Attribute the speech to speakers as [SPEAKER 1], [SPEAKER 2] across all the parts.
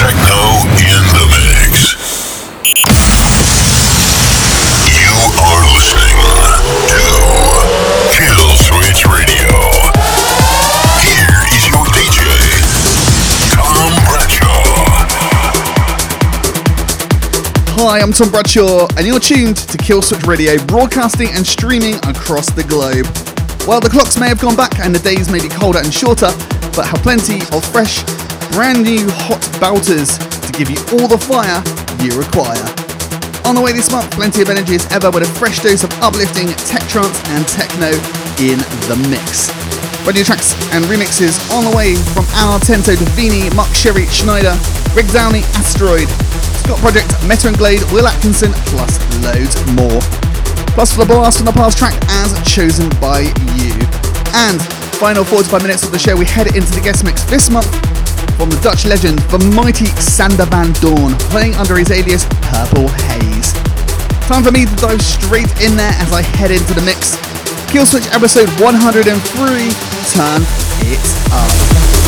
[SPEAKER 1] Techno in the mix. You are listening to Kill Switch Radio. Here is your DJ, Tom Bradshaw.
[SPEAKER 2] Hi, I'm Tom Bradshaw, and you're tuned to Killswitch Radio, broadcasting and streaming across the globe. While the clocks may have gone back and the days may be colder and shorter, but have plenty of fresh, brand new hot belters to give you all the fire you require. On the way this month, plenty of energy as ever with a fresh dose of uplifting tech trance and techno in the mix. Radio tracks and remixes on the way from Al Tento, Davini, Mark Sherry, Schneider, Rick Downey, Asteroid, Scot Project, Metta and Glyde, Will Atkinson, plus loads more. Plus for the blast from the past track as chosen by you. And final 45 minutes of the show, we head into the guest mix this month from the Dutch legend, the mighty Sander Van Doorn, playing under his alias Purple Haze. Time for me to dive straight in there as I head into the mix. Killswitch episode 103, turn it up.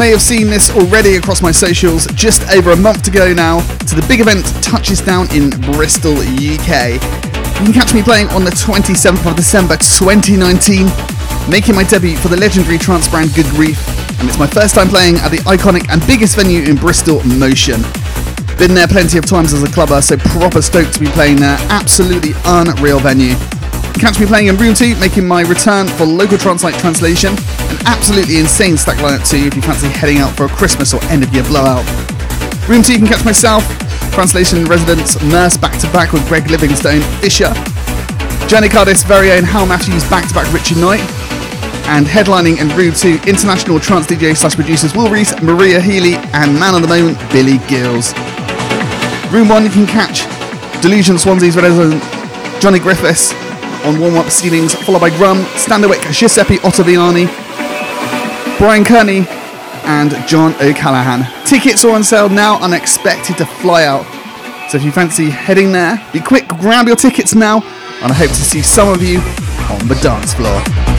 [SPEAKER 2] May have seen this already across my socials just over a month to go now to the big event Touches Down in Bristol, UK. You can catch me playing on the 27th of December 2019, making my debut for the legendary trance brand Good Grief, and it's my first time playing at the iconic and biggest venue in Bristol, Motion. Been there plenty of times as a clubber, so proper stoked to be playing there. Absolutely unreal venue. Catch me playing in Room 2, making my return for local Translate translation. Absolutely insane stack lineup too if you fancy heading out for a Christmas or end of year blowout. Room 2 you can catch myself, translation residents Nurse back to back with Greg Livingstone, Fisher, Johnny Cardiff's very own Hal Matthews back to back Richard Knight, and headlining in Room 2 international trance DJ slash producers Will Reese, Maria Healy, and man of the moment Billy Gillies. Room 1 you can catch Delusion Swansea's resident Johnny Griffiths, on warm up ceilings, followed by Grum, Standerwick, Giuseppe Ottaviani, Brian Kearney, and John O'Callaghan. Tickets are on sale now unexpected to fly out. So if you fancy heading there, be quick, grab your tickets now, and I hope to see some of you on the dance floor.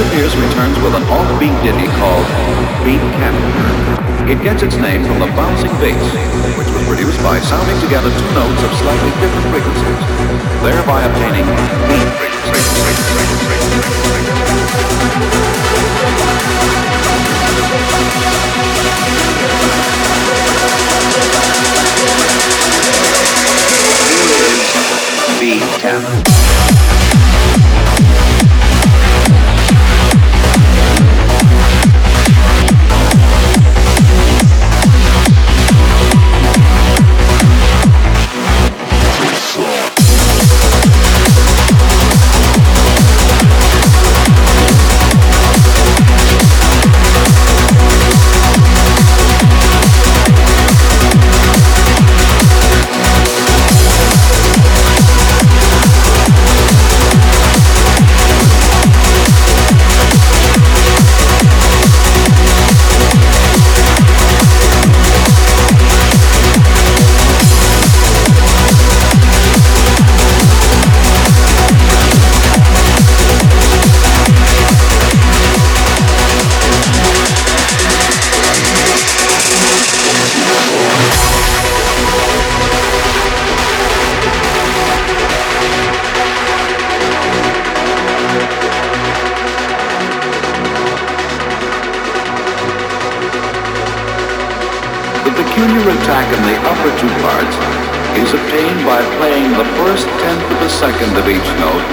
[SPEAKER 2] Mr.
[SPEAKER 3] Returns with an offbeat ditty called Beat Canon. It gets its name from the bouncing bass, which was produced by sounding together two notes of slightly different frequencies, thereby obtaining beat
[SPEAKER 4] Beat Canon. for two parts is obtained by playing the first tenth of a second of each note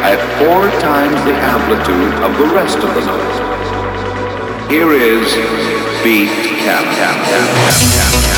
[SPEAKER 4] at four times the amplitude of the rest of the notes. Here is beat tap tap tap tap tap.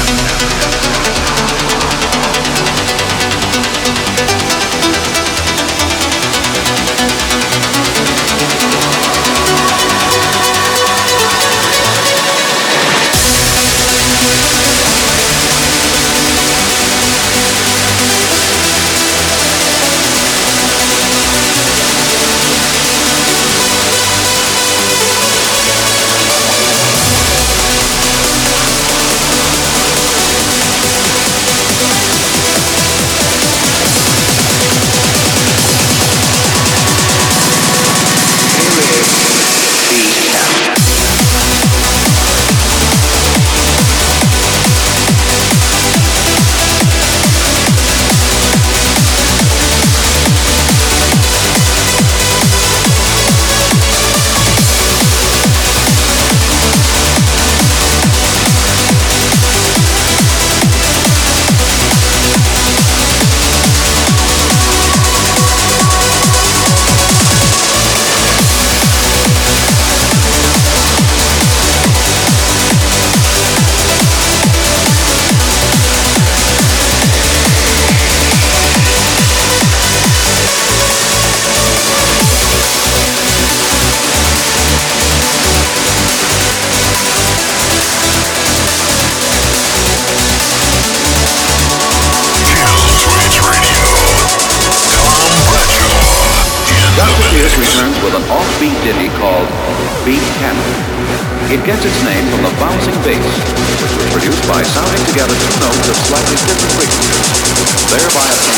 [SPEAKER 4] Thereby obtaining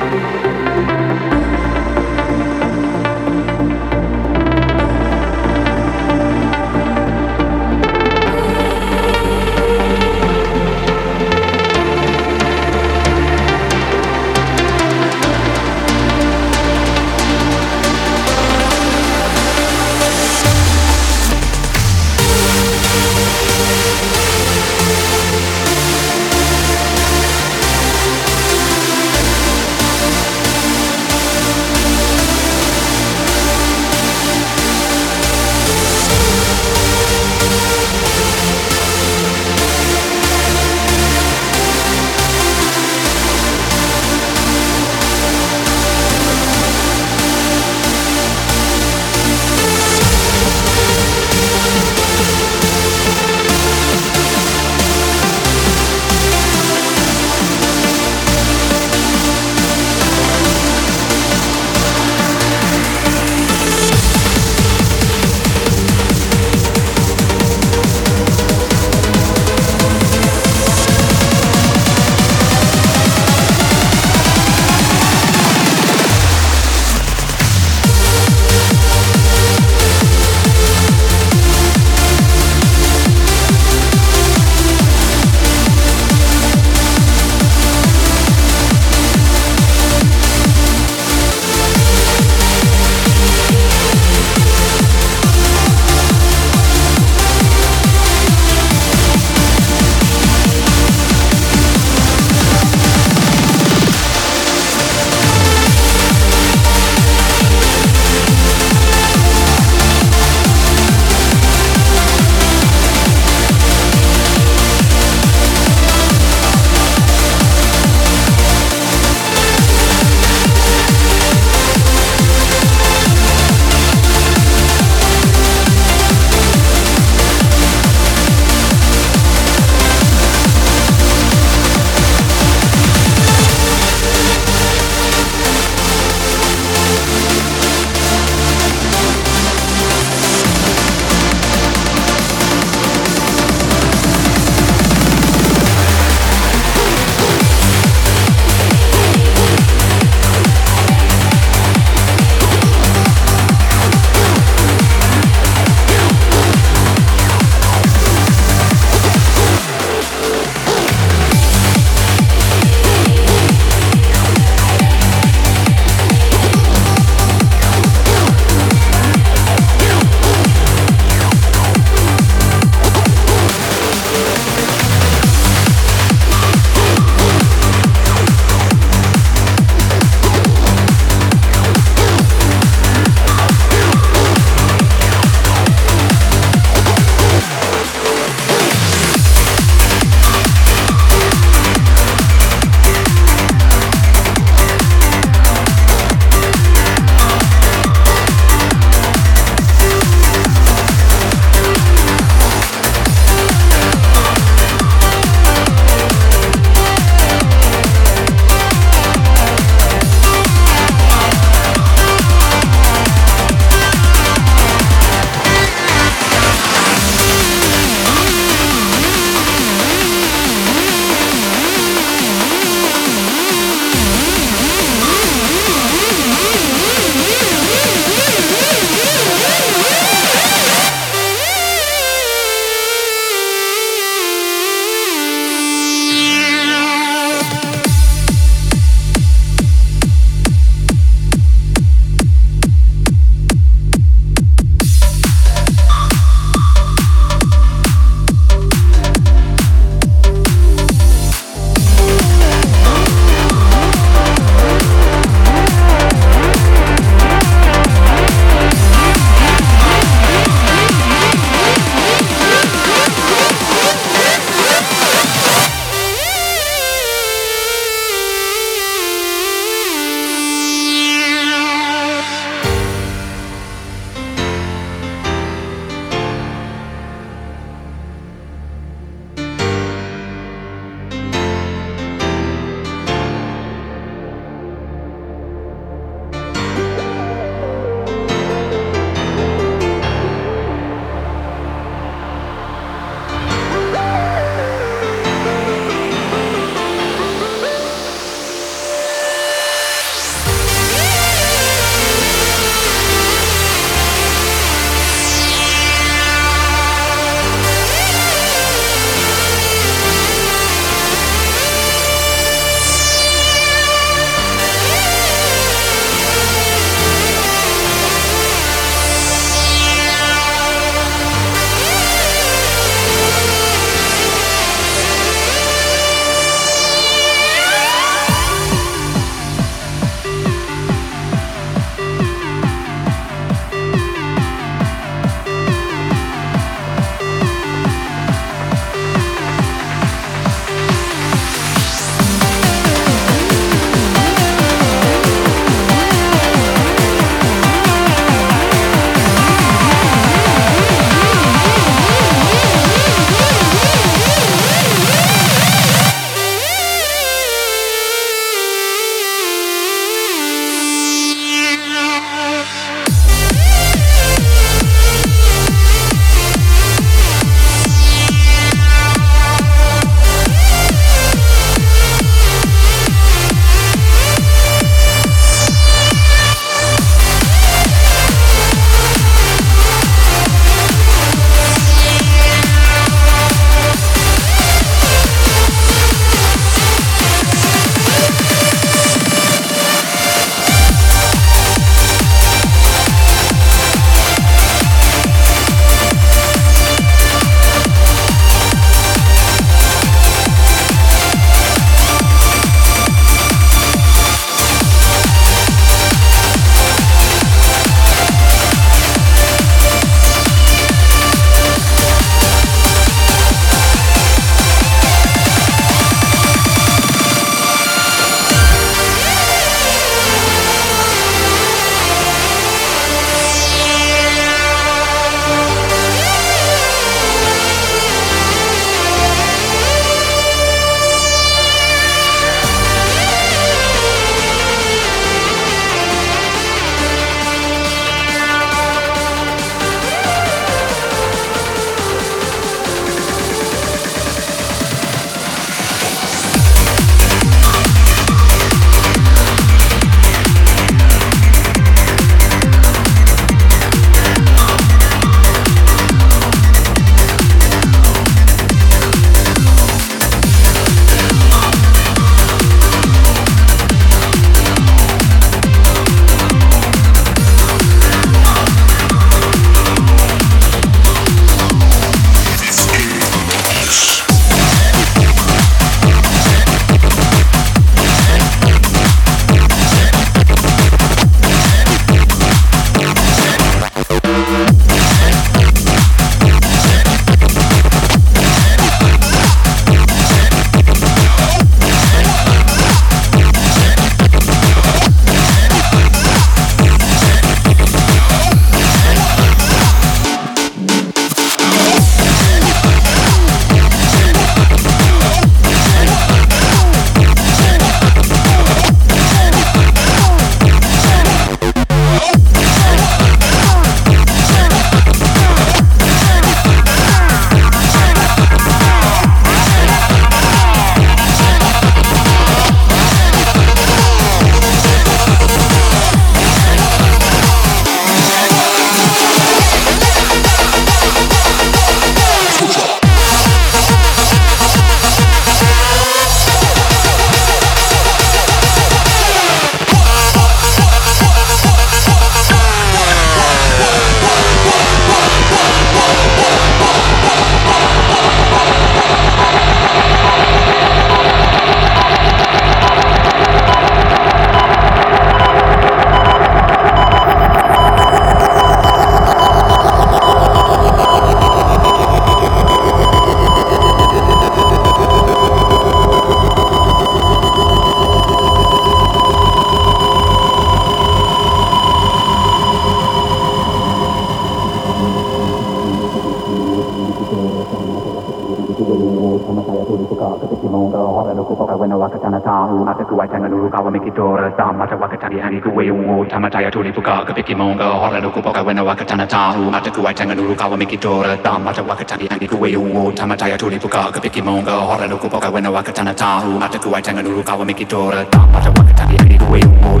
[SPEAKER 4] mate kimonga hola lukumpoka wena wakatana taru mate kuwaitanga nurukawa mikitora tamata wakatani yangi kuweuo tamataya tulipukaka pikimonga hola lukumpoka wena wakatana taru mate kuwaitanga nurukawa mikitora tamata wakatani
[SPEAKER 1] yangi kuweuo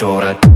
[SPEAKER 2] Dora.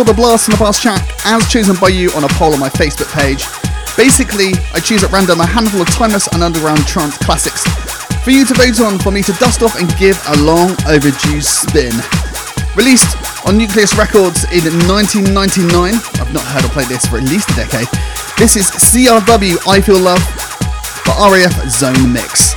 [SPEAKER 2] For the Blast from the Past track, as chosen by you on a poll on my Facebook page. Basically, I choose at random a handful of timeless and underground trance classics for you to vote on for me to dust off and give a long overdue spin. Released on Nukleuz Records in 1999, I've not heard or played this for at least a decade. This is CRW I Feel Love for RAF Zone Mix.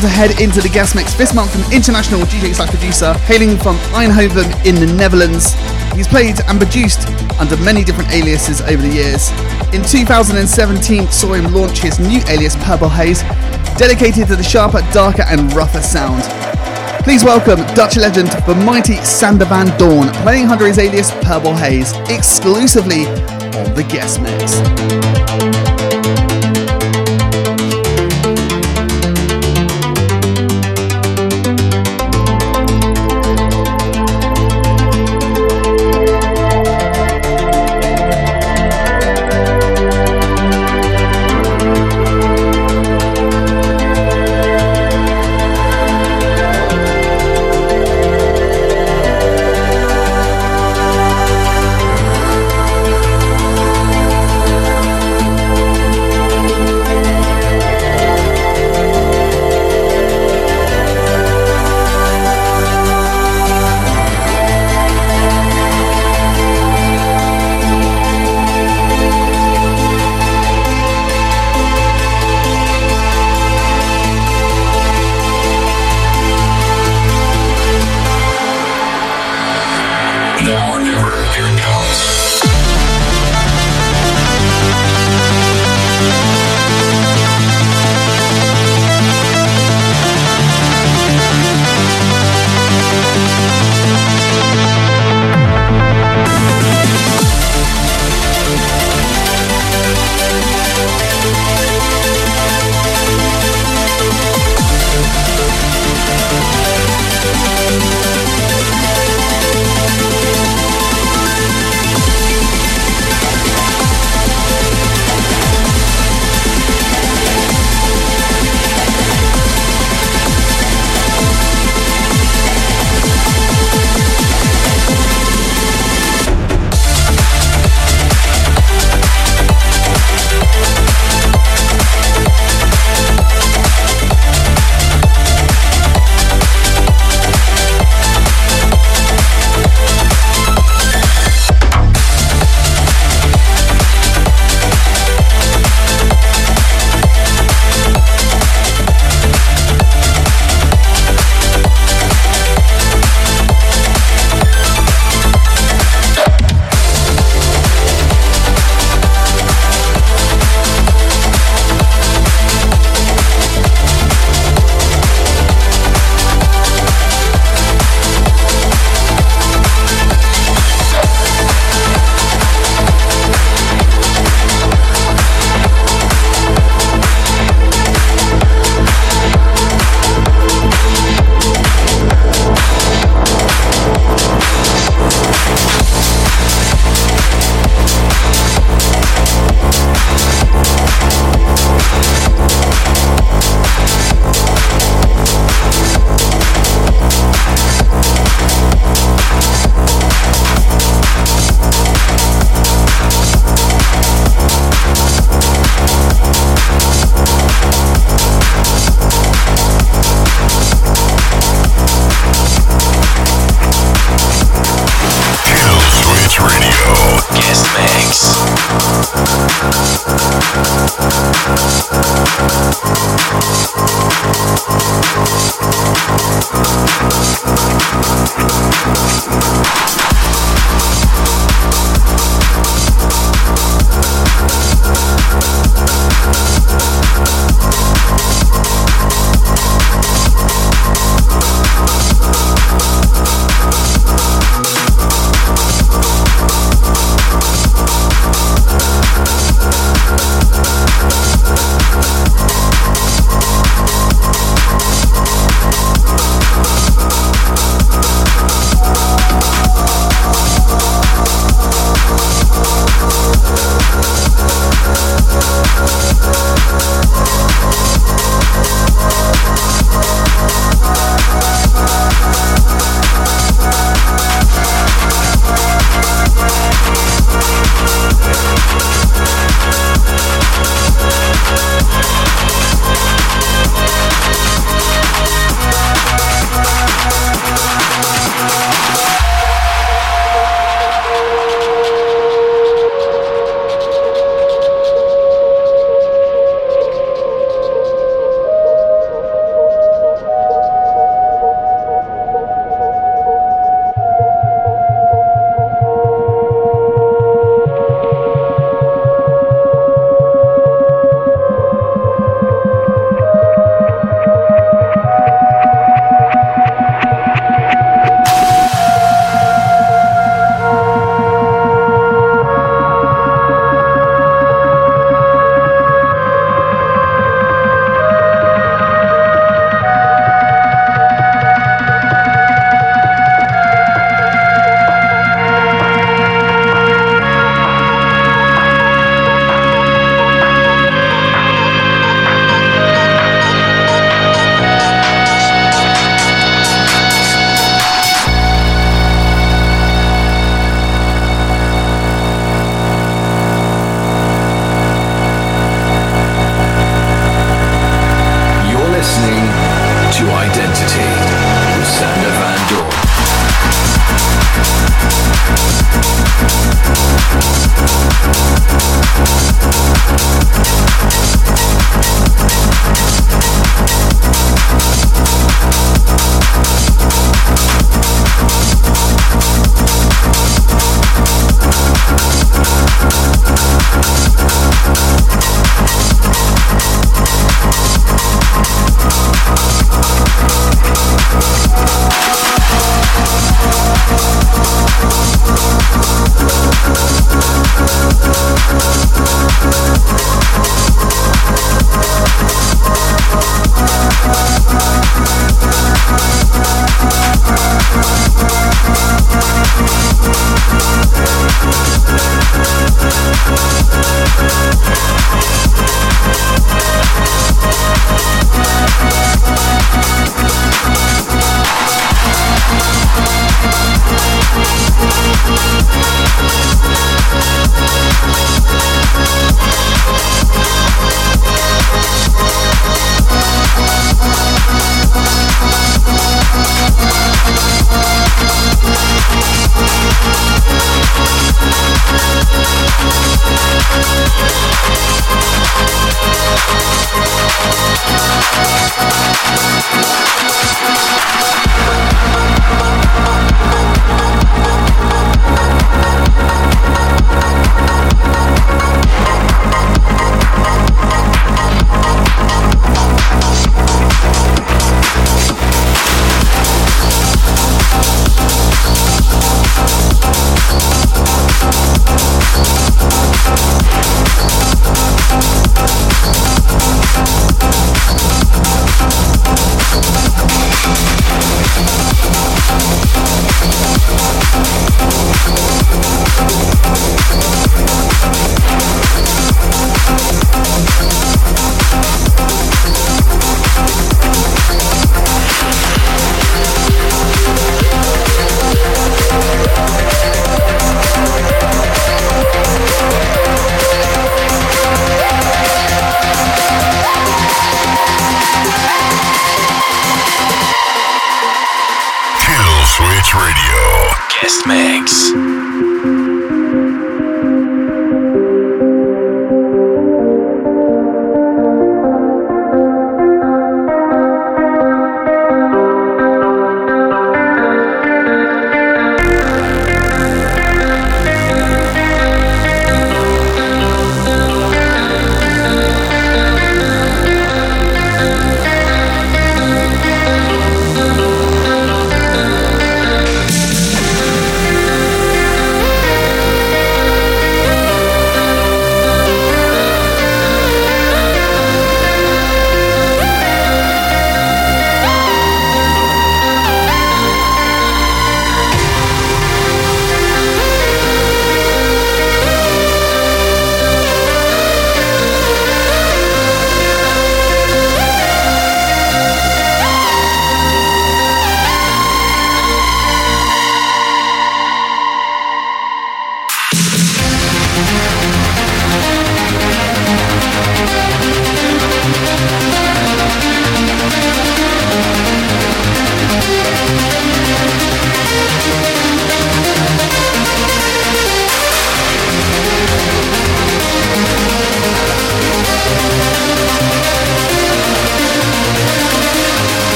[SPEAKER 1] To
[SPEAKER 2] head into the guest mix this month from international DJ slash producer hailing from Eindhoven in the Netherlands. He's played and produced under many different aliases over the years. In 2017, saw him launch his new alias Purple Haze, dedicated to the sharper, darker, and rougher sound. Please welcome Dutch legend the mighty Sander van Doorn, playing under his alias Purple Haze, exclusively on the guest mix.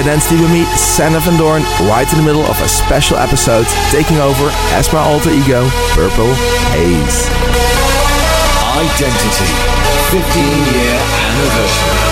[SPEAKER 5] Identity with me, Sander van Doorn, right in the middle of a special episode, taking over as my alter ego, Purple Haze.
[SPEAKER 6] Identity, 15 year anniversary.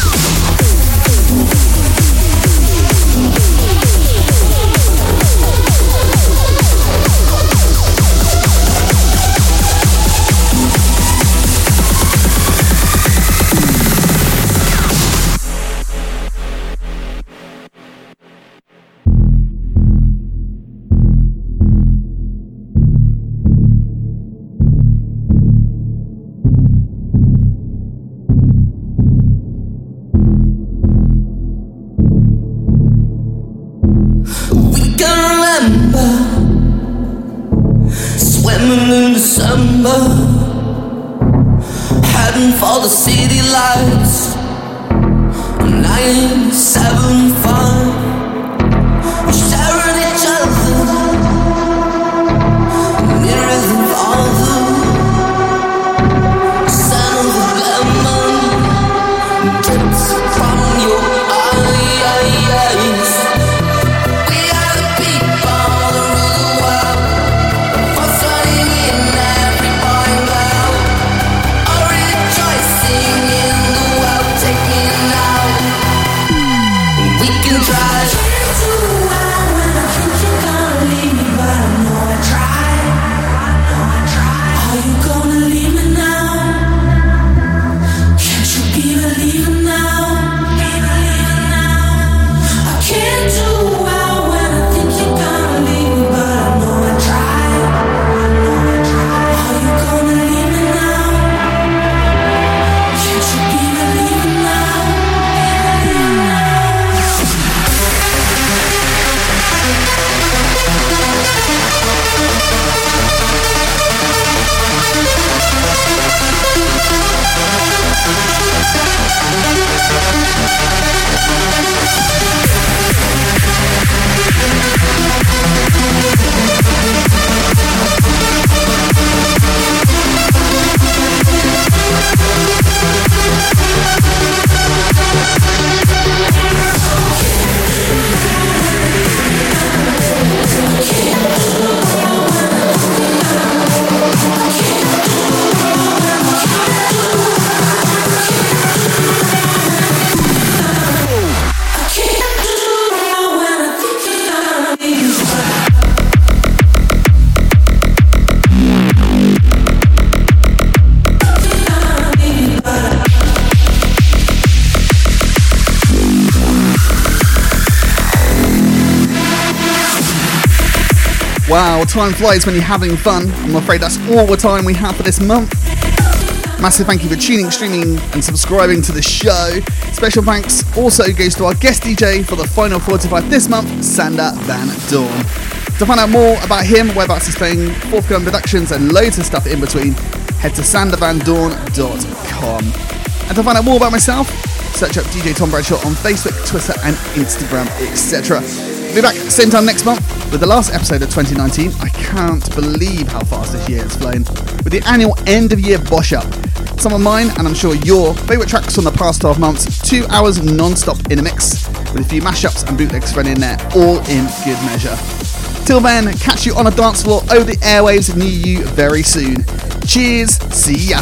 [SPEAKER 2] Peace. Time flies when you're having fun. I'm afraid that's all the time we have for this month. Massive thank you for tuning, streaming, and subscribing to the show. Special thanks also goes to our guest DJ for the final 45 this month, Sander van Doorn. To find out more about him, whereabouts he's playing, forthcoming productions, and loads of stuff in between, head to sandervandoorn.com. And to find out more about myself, search up DJ Tom Bradshaw on Facebook, Twitter, and Instagram, etc. Be back same time next month with the last episode of 2019. I can't believe how fast this year has flown. With the annual end of year bosh up. Some of mine, and I'm sure your favourite tracks from the past 12 months. Two hours non stop in a mix, with a few mashups and bootlegs thrown in there, all in good measure. Till then, catch you on a dance floor over the airwaves near you very soon. Cheers, see ya.